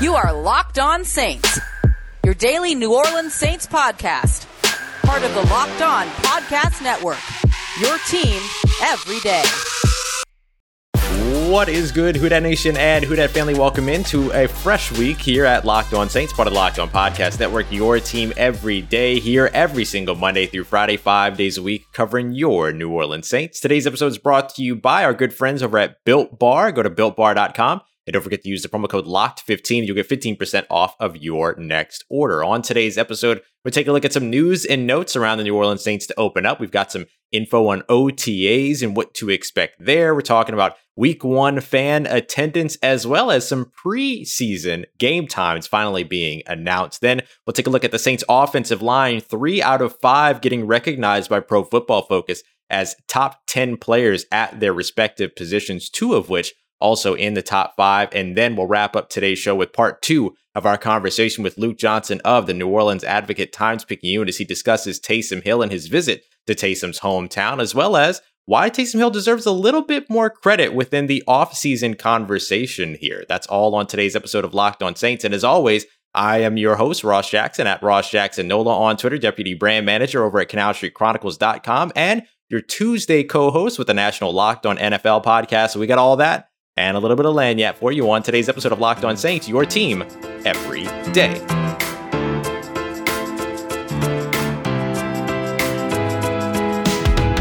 You are Locked On Saints, your daily New Orleans Saints podcast, part of the Locked On Podcast Network. Your team every day. What is good, Who Dat Nation and Who Dat family? Welcome into a fresh week here at Locked On Saints, part of Locked On Podcast Network. Your team every day here, every single Monday through Friday, five days a week, covering your New Orleans Saints. Today's episode is brought to you by our good friends over at Built Bar. Go to builtbar.com and don't forget to use the promo code LOCKED15. You'll get 15% off of your next order. On today's episode, we'll take a look at some news and notes around the New Orleans Saints to open up. We've got some info on OTAs and what to expect there. We're talking about week one fan attendance as well as some preseason game times finally being announced. Then we'll take a look at the Saints offensive line. Three out of five getting recognized by Pro Football Focus as top 10 players at their respective positions, two of which also in the top five. And then we'll wrap up today's show with part two of our conversation with Luke Johnson of the New Orleans Advocate Times Picayune as he discusses Taysom Hill and his visit to Taysom's hometown, as well as why Taysom Hill deserves a little bit more credit within the offseason conversation here. That's all on today's episode of Locked On Saints. And as always, I am your host, Ross Jackson, at Ross Jackson Nola on Twitter, Deputy Brand Manager over at CanalStreetChronicles.com, and your Tuesday co host with the National Locked On NFL podcast. So we got all that and a little bit of lagniappe for you on today's episode of Locked On Saints, your team every day.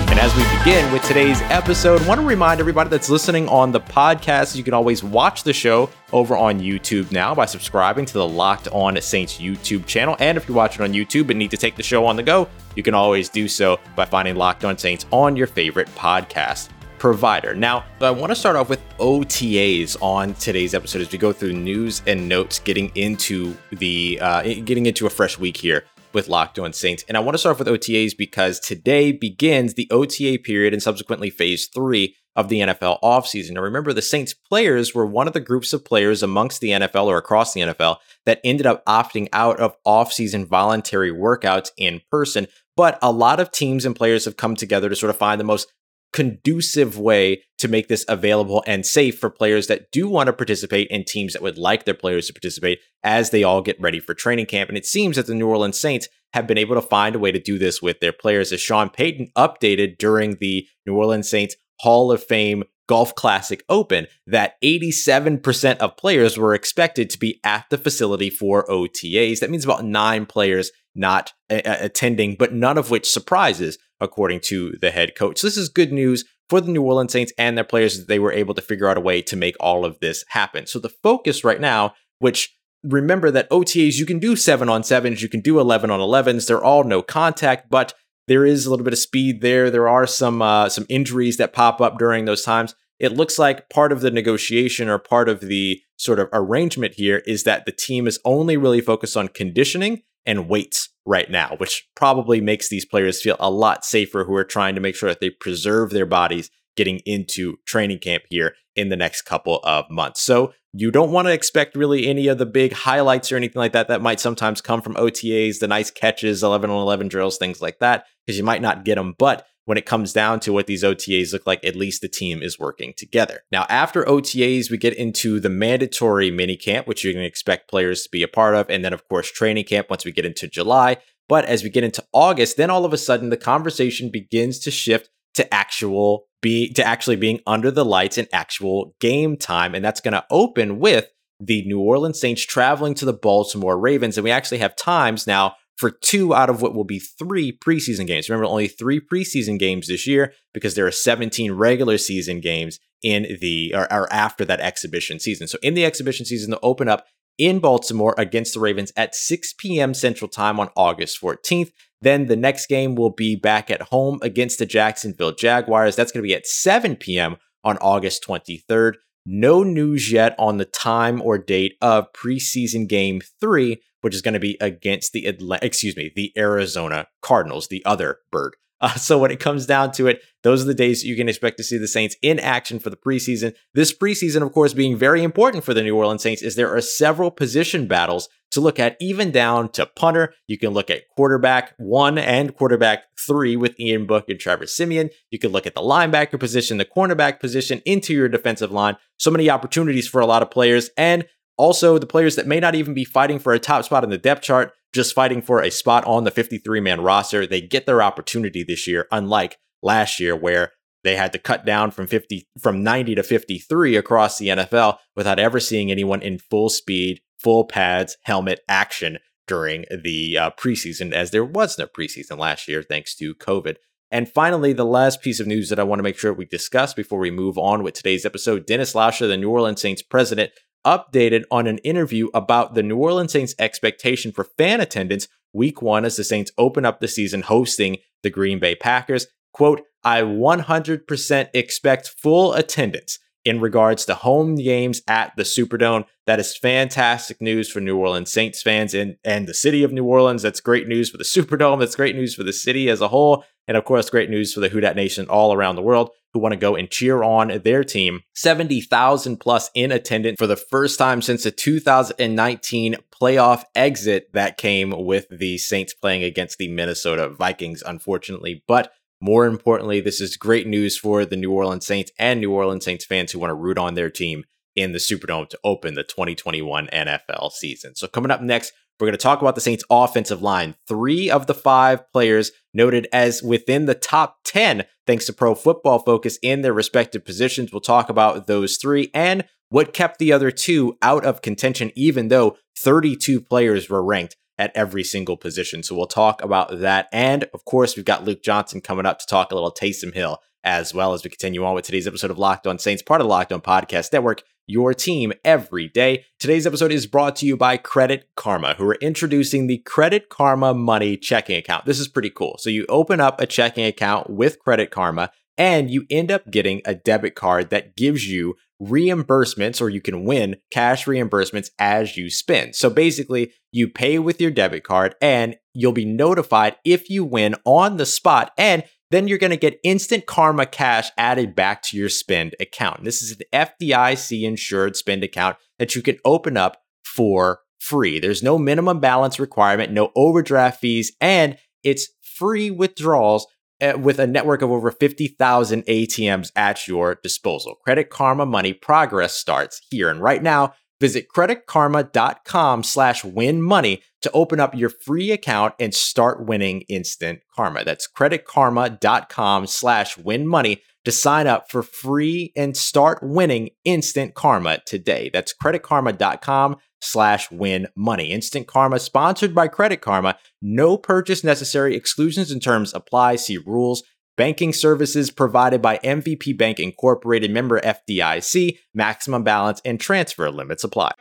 And as we begin with today's episode, I want to remind everybody that's listening on the podcast, you can always watch the show over on YouTube now by subscribing to the Locked On Saints YouTube channel. And if you're watching on YouTube and need to take the show on the go, you can always do so by finding Locked On Saints on your favorite podcast provider. Now, I want to start off with OTAs on today's episode as we go through news and notes, getting into the uh, getting into a fresh week here with Locked On Saints. And I want to start off with OTAs because today begins the OTA period and subsequently phase three of the NFL offseason. Now, remember, the Saints players were one of the groups of players amongst the NFL or across the NFL that ended up opting out of offseason voluntary workouts in person. But a lot of teams and players have come together to sort of find the most conducive way to make this available and safe for players that do want to participate and teams that would like their players to participate as they all get ready for training camp. And it seems that the New Orleans Saints have been able to find a way to do this with their players, as Sean Payton updated during the New Orleans Saints Hall of Fame Golf Classic Open that 87% of players were expected to be at the facility for OTAs. That means about nine players not a- attending, but none of which surprises, according to the head coach. So this is good news for the New Orleans Saints and their players that they were able to figure out a way to make all of this happen. So the focus right now, which remember that OTAs, you can do seven on sevens, you can do 11 on 11s. They're all no contact, but there is a little bit of speed there. There are some uh, some injuries that pop up during those times. It looks like part of the negotiation or part of the sort of arrangement here is that the team is only really focused on conditioning and weights right now, which probably makes these players feel a lot safer who are trying to make sure that they preserve their bodies getting into training camp here in the next couple of months. So you don't want to expect really any of the big highlights or anything like that that might sometimes come from OTAs, the nice catches, 11 on 11 drills, things like that, because you might not get them. But when it comes down to what these OTAs look like, at least the team is working together. Now, after OTAs, we get into the mandatory mini camp, which you can expect players to be a part of. And then, of course, training camp once we get into July. But as we get into August, then all of a sudden the conversation begins to shift to actual be to actually being under the lights in actual game time. And that's going to open with the New Orleans Saints traveling to the Baltimore Ravens. And we actually have times now for two out of what will be three preseason games. Remember, only three preseason games this year because there are 17 regular season games in the or, or after that exhibition season. So in the exhibition season, they'll open up in Baltimore against the Ravens at 6 p.m. Central Time on August 14th. Then the next game will be back at home against the Jacksonville Jaguars. That's going to be at 7 p.m. on August 23rd. No news yet on the time or date of preseason game three, which is going to be against the excuse me, the Arizona Cardinals, the other bird. Uh, so when it comes down to it, those are the days you can expect to see the Saints in action for the preseason. This preseason, of course, being very important for the New Orleans Saints, is there are several position battles to look at, even down to punter. You can look at quarterback one and quarterback three with Ian Book and Travis Siemian. You can look at the linebacker position, the cornerback position, into your defensive line. So many opportunities for a lot of players. And Also, the players that may not even be fighting for a top spot in the depth chart, just fighting for a spot on the 53 man roster, they get their opportunity this year, unlike last year where they had to cut down from 50 from 90 to 53 across the NFL without ever seeing anyone in full speed, full pads, helmet action during the uh, preseason, as there was no preseason last year thanks to COVID. And finally, the last piece of news that I want to make sure we discuss before we move on with today's episode Dennis Lauscha, the New Orleans Saints president, updated on an interview about the New Orleans Saints' expectation for fan attendance week one as the Saints open up the season hosting the Green Bay Packers. Quote, I 100% expect full attendance in regards to home games at the Superdome. That is fantastic news for New Orleans Saints fans and, and the city of New Orleans. That's great news for the Superdome. That's great news for the city as a whole. And of course, great news for the Who Dat Nation all around the world who want to go and cheer on their team. 70,000 plus in attendance for the first time since the 2019 playoff exit that came with the Saints playing against the Minnesota Vikings, unfortunately. But more importantly, this is great news for the New Orleans Saints and New Orleans Saints fans who want to root on their team in the Superdome to open the 2021 NFL season. So, coming up next, we're going to talk about the Saints' offensive line. Three of the five players noted as within the top 10, thanks to Pro Football Focus in their respective positions. We'll talk about those three and what kept the other two out of contention, even though 32 players were ranked at every single position. So we'll talk about that. And of course, we've got Luke Johnson coming up to talk a little Taysom Hill as well as we continue on with today's episode of Locked On Saints, part of the Locked On Podcast Network, your team every day. Today's episode is brought to you by Credit Karma, who are introducing the Credit Karma Money checking account. This is pretty cool. So you open up a checking account with Credit Karma and you end up getting a debit card that gives you reimbursements or you can win cash reimbursements as you spend. So basically, you pay with your debit card and you'll be notified if you win on the spot and then you're going to get instant karma cash added back to your spend account. This is an FDIC insured spend account that you can open up for free. There's no minimum balance requirement, no overdraft fees, and it's free withdrawals uh, with a network of over 50,000 ATMs at your disposal. Credit Karma Money progress starts here. And right now, visit creditkarma.com slash win money to open up your free account and start winning instant karma. That's creditkarma.com slash win money to sign up for free and start winning instant karma today. That's creditkarma.com slash win money. Instant Karma sponsored by Credit Karma. No purchase necessary. Exclusions and terms apply. See rules. Banking services provided by MVB Bank Incorporated, member FDIC. Maximum balance and transfer limits apply.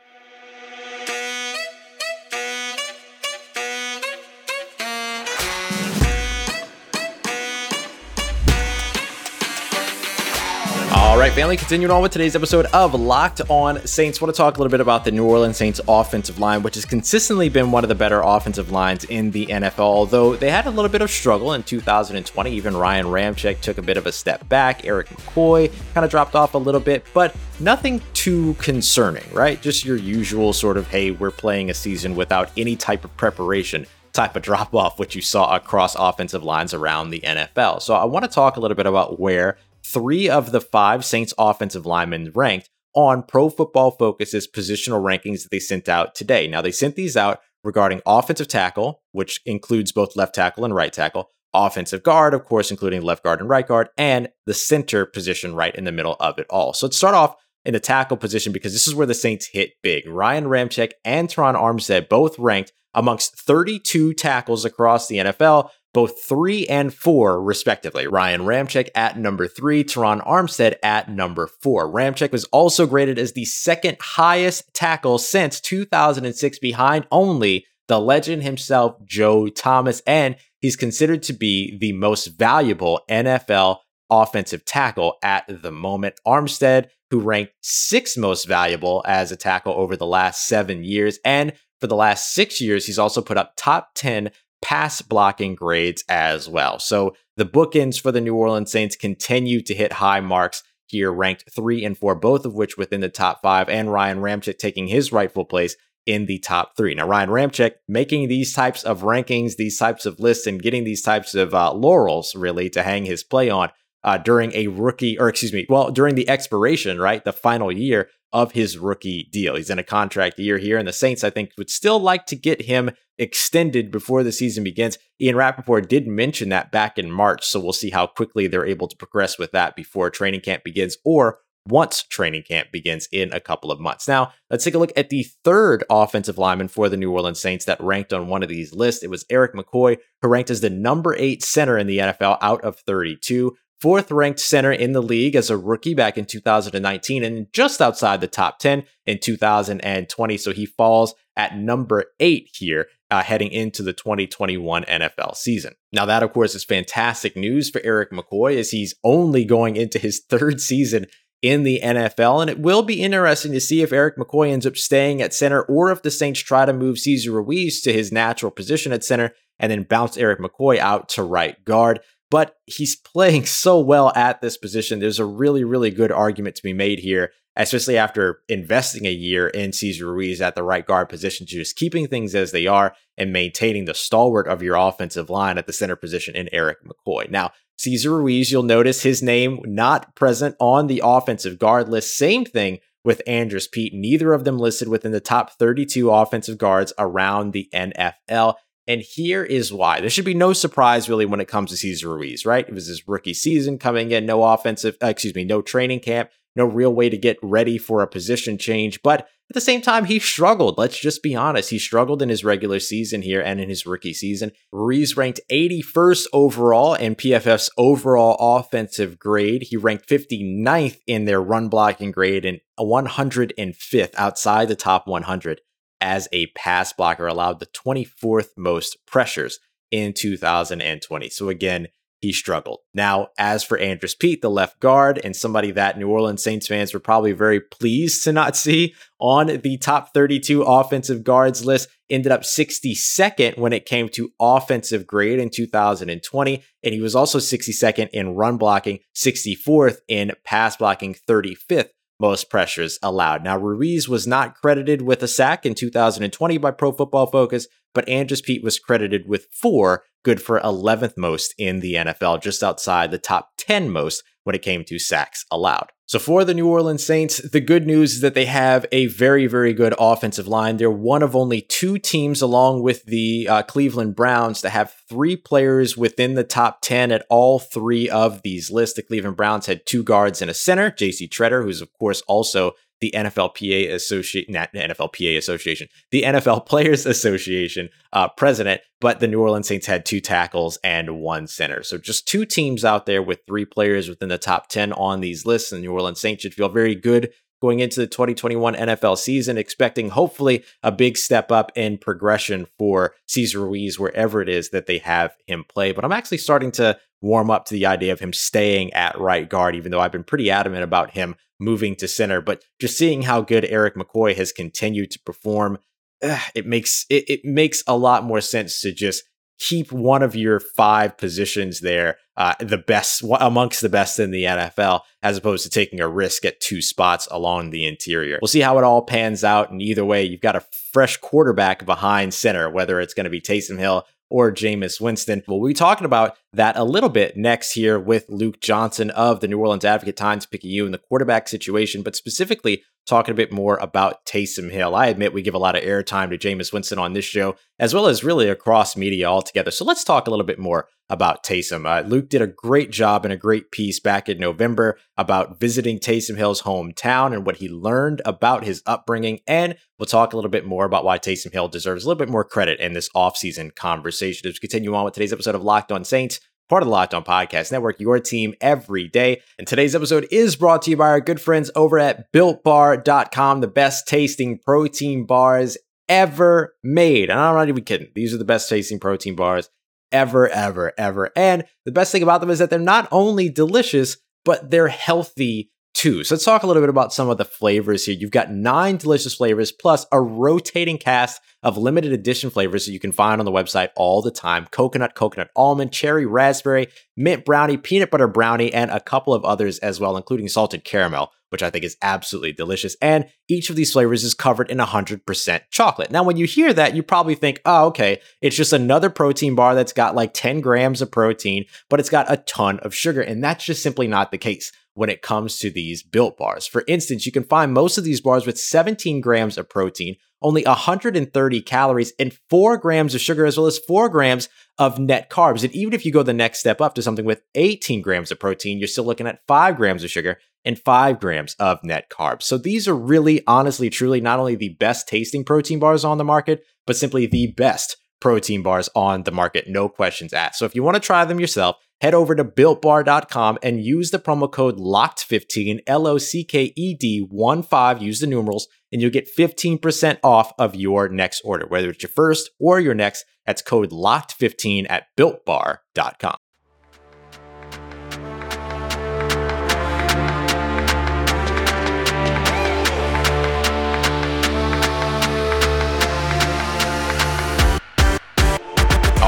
Right, family, continuing on with today's episode of Locked On Saints. Want to talk a little bit about the New Orleans Saints offensive line, which has consistently been one of the better offensive lines in the NFL. Although they had a little bit of struggle in 2020, even Ryan Ramczyk took a bit of a step back. Eric McCoy kind of dropped off a little bit, but nothing too concerning, right? Just your usual sort of, hey, we're playing a season without any type of preparation type of drop off, which you saw across offensive lines around the NFL. So I want to talk a little bit about where three of the five Saints offensive linemen ranked on Pro Football Focus's positional rankings that they sent out today. Now, they sent these out regarding offensive tackle, which includes both left tackle and right tackle, offensive guard, of course, including left guard and right guard, and the center position right in the middle of it all. So let's start off in the tackle position because this is where the Saints hit big. Ryan Ramczyk and Terron Armstead both ranked amongst 32 tackles across the NFL, both three and four, respectively. Ryan Ramczyk at number three, Terron Armstead at number four. Ramczyk was also graded as the second highest tackle since 2006, behind only the legend himself, Joe Thomas, and he's considered to be the most valuable NFL offensive tackle at the moment. Armstead, who ranked sixth most valuable as a tackle over the last seven years, and for the last six years, he's also put up top 10 pass blocking grades as well. So the bookends for the New Orleans Saints continue to hit high marks here, ranked three and four, both of which within the top five, and Ryan Ramczyk taking his rightful place in the top three. Now, Ryan Ramczyk making these types of rankings, these types of lists, and getting these types of uh, laurels really to hang his play on uh, during a rookie, or excuse me, well, during the expiration, right, the final year of his rookie deal. He's in a contract year here, and the Saints, I think, would still like to get him extended before the season begins. Ian Rapoport did mention that back in March, so we'll see how quickly they're able to progress with that before training camp begins or once training camp begins in a couple of months. Now, let's take a look at the third offensive lineman for the New Orleans Saints that ranked on one of these lists. It was Eric McCoy, who ranked as the number eight center in the NFL out of 32. Fourth ranked center in the league as a rookie back in 2019 and just outside the top 10 in 2020. So he falls at number eight here uh, heading into the 2021 NFL season. Now, that, of course, is fantastic news for Eric McCoy as he's only going into his third season in the NFL. And it will be interesting to see if Eric McCoy ends up staying at center or if the Saints try to move Cesar Ruiz to his natural position at center and then bounce Eric McCoy out to right guard. But he's playing so well at this position. There's a really, really good argument to be made here, especially after investing a year in Cesar Ruiz at the right guard position, just keeping things as they are and maintaining the stalwart of your offensive line at the center position in Eric McCoy. Now, Cesar Ruiz, you'll notice his name not present on the offensive guard list. Same thing with Andrus Peat, Neither of them listed within the top 32 offensive guards around the NFL. And here is why. There should be no surprise really when it comes to Cesar Ruiz, right? It was his rookie season coming in, no offensive, uh, excuse me, no training camp, no real way to get ready for a position change. But at the same time, he struggled. Let's just be honest. He struggled in his regular season here and in his rookie season. Ruiz ranked 81st overall in PFF's overall offensive grade. He ranked 59th in their run blocking grade and 105th outside the top 100 as a pass blocker, allowed the 24th most pressures in 2020. So again, he struggled. Now, as for Andrus Peat, the left guard, and somebody that New Orleans Saints fans were probably very pleased to not see on the top 32 offensive guards list, ended up 62nd when it came to offensive grade in 2020. And he was also 62nd in run blocking, 64th in pass blocking, 35th most pressures allowed. Now, Ruiz was not credited with a sack in 2020 by Pro Football Focus, but Andrus Peat was credited with four, good for 11th most in the NFL, just outside the top 10 most when it came to sacks allowed. So for the New Orleans Saints, the good news is that they have a very, very good offensive line. They're one of only two teams, along with the uh, Cleveland Browns, to have three players within the top 10 at all three of these lists. The Cleveland Browns had two guards and a center, J.C. Tretter, who's of course also the NFLPA Association, not the NFLPA Association, the NFL Players Association uh, president, but the New Orleans Saints had two tackles and one center. So just two teams out there with three players within the top 10 on these lists. And the New Orleans Saints should feel very good going into the 2021 NFL season, expecting hopefully a big step up in progression for Cesar Ruiz wherever it is that they have him play. But I'm actually starting to warm up to the idea of him staying at right guard, even though I've been pretty adamant about him moving to center. But just seeing how good Eric McCoy has continued to perform, it makes it, it makes a lot more sense to just keep one of your five positions there, uh, the best amongst the best in the NFL, as opposed to taking a risk at two spots along the interior. We'll see how it all pans out. And either way, you've got a fresh quarterback behind center, whether it's going to be Taysom Hill or Jameis Winston. We'll be talking about that a little bit next here with Luke Johnson of the New Orleans Advocate Times Picayune in the quarterback situation, but specifically talking a bit more about Taysom Hill. I admit we give a lot of airtime to Jameis Winston on this show, as well as really across media altogether. So let's talk a little bit more about Taysom. Uh, Luke did a great job and a great piece back in November about visiting Taysom Hill's hometown and what he learned about his upbringing. And we'll talk a little bit more about why Taysom Hill deserves a little bit more credit in this offseason conversation. As we continue on with today's episode of Locked On Saints, part of the Locked On Podcast Network, your team every day. And today's episode is brought to you by our good friends over at builtbar.com, the best tasting protein bars ever made. And I'm not even kidding. These are the best tasting protein bars ever, ever, ever. And the best thing about them is that they're not only delicious, but they're healthy two. So let's talk a little bit about some of the flavors here. You've got nine delicious flavors plus a rotating cast of limited edition flavors that you can find on the website all the time coconut, coconut almond, cherry, raspberry, mint brownie, peanut butter brownie, and a couple of others as well, including salted caramel which I think is absolutely delicious. And each of these flavors is covered in 100% chocolate. Now, when you hear that, you probably think, oh, okay, it's just another protein bar that's got like 10 grams of protein, but it's got a ton of sugar. And that's just simply not the case when it comes to these built bars. For instance, you can find most of these bars with 17 grams of protein, only 130 calories, and 4 grams of sugar, as well as 4 grams of net carbs. And even if you go the next step up to something with 18 grams of protein, you're still looking at 5 grams of sugar and 5 grams of net carbs. So these are really, honestly, truly not only the best tasting protein bars on the market, but simply the best protein bars on the market, no questions asked. So if you want to try them yourself, head over to builtbar.com and use the promo code LOCKED15, L O C K E D 1 5, use the numerals, and you'll get 15% off of your next order, whether it's your first or your next. That's code LOCKED15 at builtbar.com.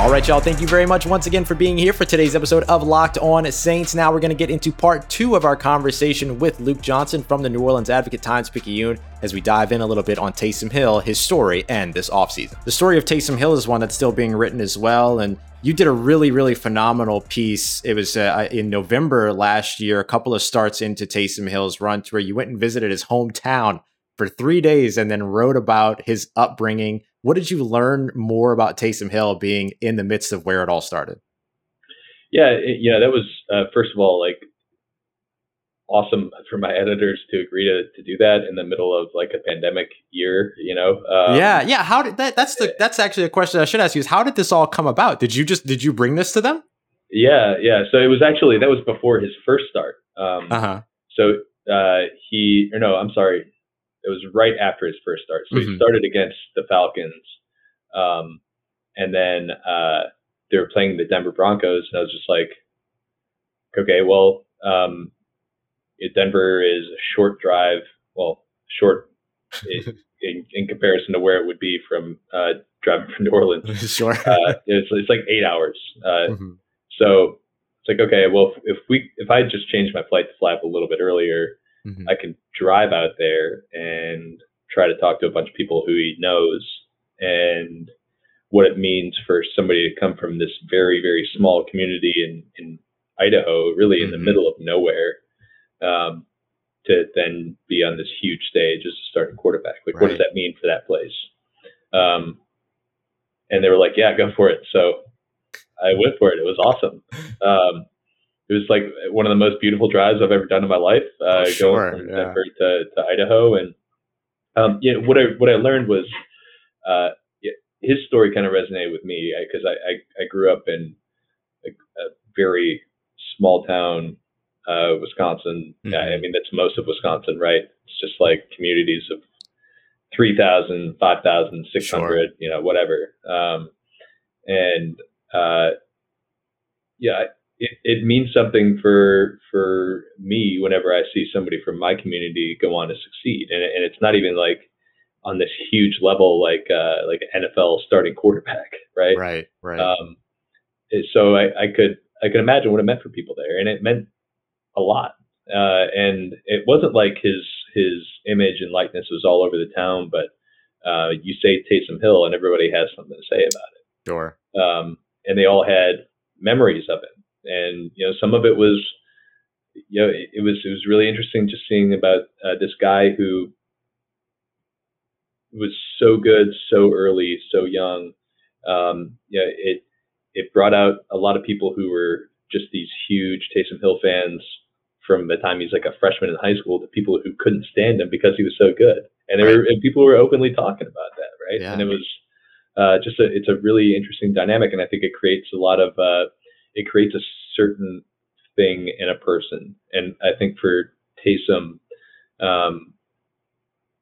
All right, y'all. Thank you very much once again for being here for today's episode of Locked On Saints. Now we're going to get into part two of our conversation with Luke Johnson from the New Orleans Advocate Times Picayune as we dive in a little bit on Taysom Hill, his story, and this offseason. The story of Taysom Hill is one that's still being written as well. And you did a really, really phenomenal piece. It was uh, in November last year, a couple of starts into Taysom Hill's run, to where you went and visited his hometown for three days and then wrote about his upbringing. What did you learn more about Taysom Hill being in the midst of where it all started? Yeah, it, yeah, that was uh, first of all like awesome for my editors to agree to, to do that in the middle of like a pandemic year. You know? Um, yeah, yeah. How did that? That's the that's actually a question I should ask you. Is how did this all come about? Did you just did you bring this to them? Yeah, yeah. So it was actually that was before his first start. Um, uh huh. So uh, he or no, I'm sorry it was right after his first start. So mm-hmm. he started against the Falcons, um, and then uh, they were playing the Denver Broncos, and I was just like, okay, well, um, Denver is a short drive, well, short in, in, in, comparison to where it would be from uh, driving from New Orleans. sure, uh, it's it's like eight hours. Uh, mm-hmm. So it's like okay, well, if, if we if I just changed my flight to fly up a little bit earlier Mm-hmm. I can drive out there and try to talk to a bunch of people who he knows and what it means for somebody to come from this very, very small community in, in Idaho, really in mm-hmm. the middle of nowhere, um, to then be on this huge stage as a starting quarterback. Like, right. what does that mean for that place? Um, and they were like, yeah, go for it. So I went for it. It was awesome. Um, it was like one of the most beautiful drives I've ever done in my life. Uh, oh, sure, going from yeah. Denver to, to Idaho, and um, yeah, what I what I learned was uh, yeah, his story kind of resonated with me because I, I, I grew up in a, a very small town, uh, Wisconsin. Mm-hmm. I mean, that's most of Wisconsin, right? It's just like communities of 3,000, 5,000, 600, sure. you know, whatever. Um, and uh, yeah, it, it means something for for me whenever I see somebody from my community go on to succeed, and, and it's not even like on this huge level like uh, like an NFL starting quarterback, right? Right, right. Um, so I, I could I could imagine what it meant for people there, and it meant a lot. Uh, and it wasn't like his his image and likeness was all over the town, but uh, you say Taysom Hill, and everybody has something to say about it. Sure. Um, and they all had memories of it and you know some of it was you know it, it was it was really interesting just seeing about uh, this guy who was so good so early so young um, yeah it it brought out a lot of people who were just these huge Taysom Hill fans from the time he's like a freshman in high school to people who couldn't stand him because he was so good and there right. were and people were openly talking about that right yeah. and it was uh, just a it's a really interesting dynamic and I think it creates a lot of uh, it creates a certain thing in a person. And I think for Taysom, um,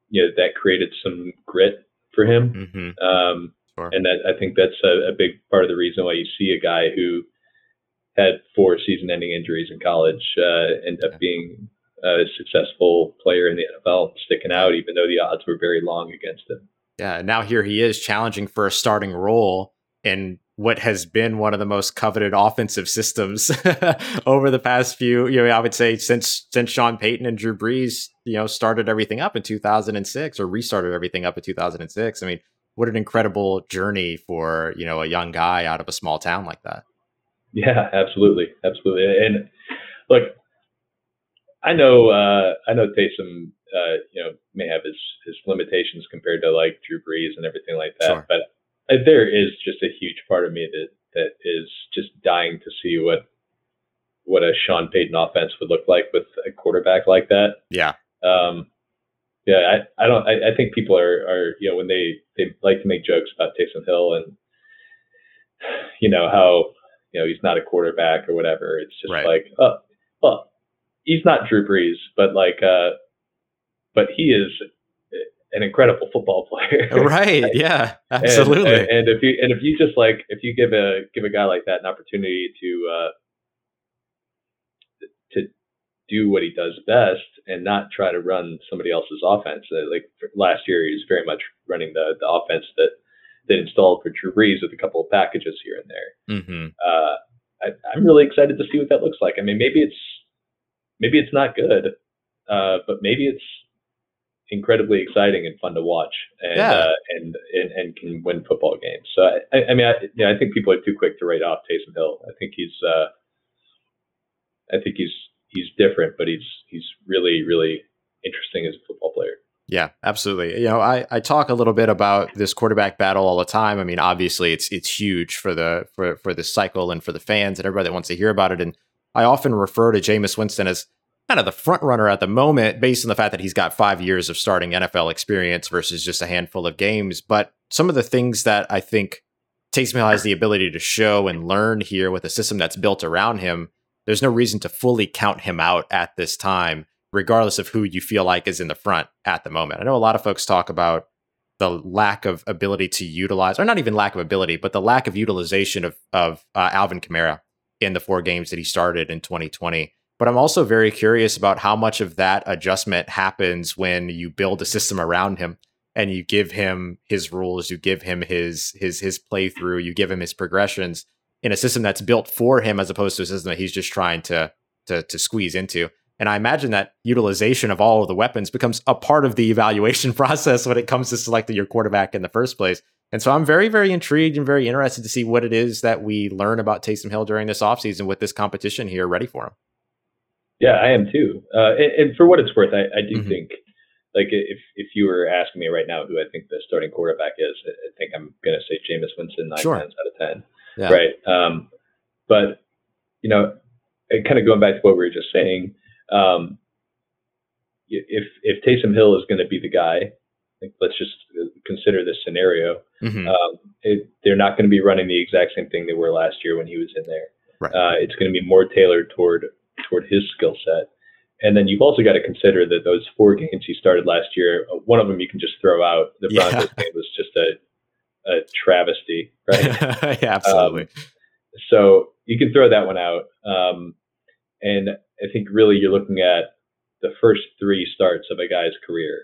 you know, that created some grit for him. Mm-hmm. Um, sure. And that, I think that's a, a, big part of the reason why you see a guy who had four season ending injuries in college uh, end up being a successful player in the NFL, sticking out, even though the odds were very long against him. Yeah, now here he is challenging for a starting role in what has been one of the most coveted offensive systems over the past few, you know, I would say since since Sean Payton and Drew Brees, you know, started everything up in 2006 or restarted everything up in 2006. I mean, what an incredible journey for, you know, a young guy out of a small town like that. Yeah, absolutely. Absolutely. And look, I know uh I know Taysom uh, you know, may have his his limitations compared to like Drew Brees and everything like that. Sure. But there is just a huge part of me that that is just dying to see what what a Sean Payton offense would look like with a quarterback like that. Yeah. Um, yeah, I, I don't I, I think people are are you know when they they like to make jokes about Taysom Hill and you know how you know he's not a quarterback or whatever. It's just right. like oh well he's not Drew Brees, but like uh but he is an incredible football player. right. Yeah. Absolutely. And, and, if you and if you just like if you give a give a guy like that an opportunity to uh, to do what he does best and not try to run somebody else's offense. Uh, like last year, he was very much running the the offense that that installed for Drew Brees with a couple of packages here and there. Mm-hmm. Uh, I, I'm really excited to see what that looks like. I mean, maybe it's maybe it's not good, uh, but maybe it's incredibly exciting and fun to watch, and yeah. uh, and, and, and can win football games. So I, I mean, I, you know, I think people are too quick to write off Taysom Hill. I think he's uh, I think he's he's different, but he's he's really really interesting as a football player. Yeah, absolutely. You know, I, I talk a little bit about this quarterback battle all the time. I mean, obviously it's it's huge for the for for the cycle and for the fans and everybody that wants to hear about it. And I often refer to Jameis Winston as kind of the front runner at the moment based on the fact that he's got five years of starting NFL experience versus just a handful of games. But some of the things that I think Taysom Hill has the ability to show and learn here with a system that's built around him, there's no reason to fully count him out at this time, regardless of who you feel like is in the front at the moment. I know a lot of folks talk about the lack of ability to utilize, or not even lack of ability, but the lack of utilization of of uh, Alvin Kamara in the four games that he started in 2020. But I'm also very curious about how much of that adjustment happens when you build a system around him and you give him his rules, you give him his his his playthrough, you give him his progressions in a system that's built for him as opposed to a system that he's just trying to to, to squeeze into. And I imagine that utilization of all of the weapons becomes a part of the evaluation process when it comes to selecting your quarterback in the first place. And so I'm very, very intrigued and very interested to see what it is that we learn about Taysom Hill during this offseason with this competition here ready for him. Yeah, I am too. Uh, and, and, for what it's worth, I, I do mm-hmm. think, like, if if you were asking me right now who I think the starting quarterback is, I think I'm going to say Jameis Winston nine sure. times out of ten. Yeah. Right. Um, but you know, kind of going back to what we were just saying, um, if if Taysom Hill is going to be the guy, like, let's just consider this scenario. Mm-hmm. Um, it, they're not going to be running the exact same thing they were last year when he was in there. Right. Uh, it's going to be more tailored toward toward his skill set. And then you've also got to consider that those four games he started last year, uh, one of them you can just throw out. The Broncos yeah. game was just a, a travesty, right? yeah, absolutely. Um, so you can throw that one out. Um, and I think really you're looking at the first three starts of a guy's career.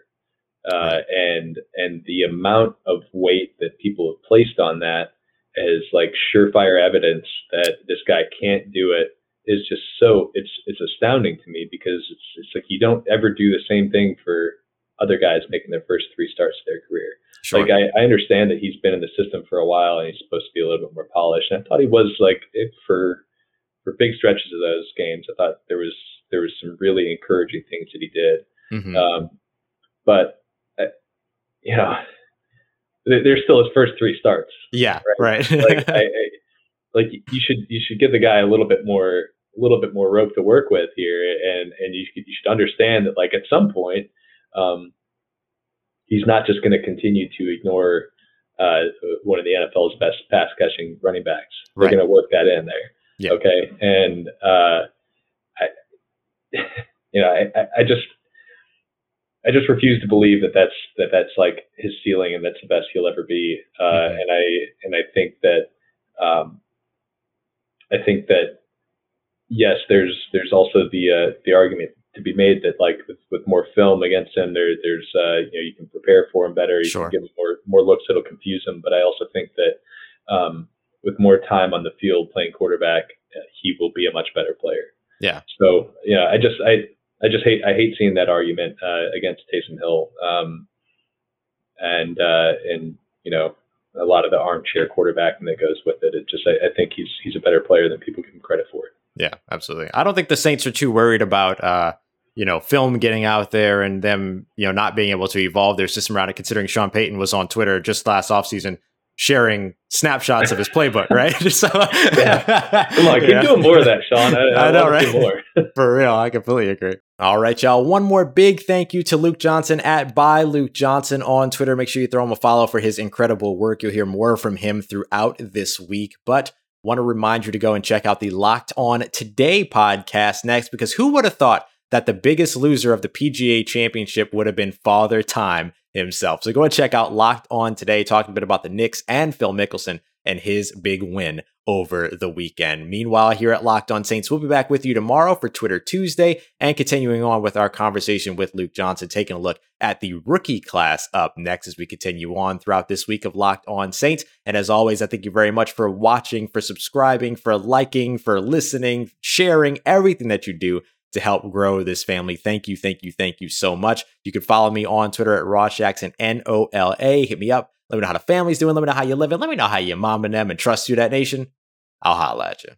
Uh, and and the amount of weight that people have placed on that as like surefire evidence that this guy can't do it is just so it's it's astounding to me because it's it's like you don't ever do the same thing for other guys making their first three starts of their career. Sure. Like I, I understand that he's been in the system for a while and he's supposed to be a little bit more polished. And I thought he was like for for big stretches of those games. I thought there was there was some really encouraging things that he did. Mm-hmm. Um, but uh, you know, there's still his first three starts. Yeah, right. right. like, I, I, like you should you should give the guy a little bit more a little bit more rope to work with here, and and you, you should understand that like at some point, um, he's not just going to continue to ignore uh, one of the NFL's best pass catching running backs. They're right. going to work that in there. Okay, and uh, I, you know, I, I just. I just refuse to believe that that's that that's like his ceiling and that's the best he'll ever be. Uh, mm-hmm. And I and I think that um, I think that yes, there's there's also the uh, the argument to be made that like with, with more film against him, there there's uh, you know you can prepare for him better. You sure. can give him more more looks that'll confuse him. But I also think that um, with more time on the field playing quarterback, uh, he will be a much better player. Yeah. So yeah, I just I I just hate I hate seeing that argument uh, against Taysom Hill. Um, and uh, and you know a lot of the armchair quarterbacking that goes with it. It just I, I, think he's he's a better player than people give him credit for. Yeah, absolutely. I don't think the Saints are too worried about uh, you know film getting out there and them you know not being able to evolve their system around it. Considering Sean Payton was on Twitter just last offseason sharing snapshots of his playbook, right? so, yeah. Come on, keep yeah. doing more of that, Sean. I, I, I know, right? more. For real, I completely agree. All right, y'all. One more big thank you to Luke Johnson at by Luke Johnson on Twitter. Make sure you throw him a follow for his incredible work. You'll hear more from him throughout this week. But want to remind you to go and check out the Locked On Today podcast next, because who would have thought that the biggest loser of the PGA Championship would have been Father Time himself? So go and check out Locked On Today, talking a bit about the Knicks and Phil Mickelson and his big win over the weekend. Meanwhile, here at Locked On Saints, we'll be back with you tomorrow for Twitter Tuesday and continuing on with our conversation with Luke Johnson, taking a look at the rookie class up next as we continue on throughout this week of Locked On Saints. And as always, I thank you very much for watching, for subscribing, for liking, for listening, sharing, everything that you do to help grow this family. Thank you, thank you, thank you so much. You can follow me on Twitter at Ross N O L A. Hit me up let me know how the family's doing. Let me know how you're living. Let me know how your mom and them and trust you, that nation. I'll holla at you.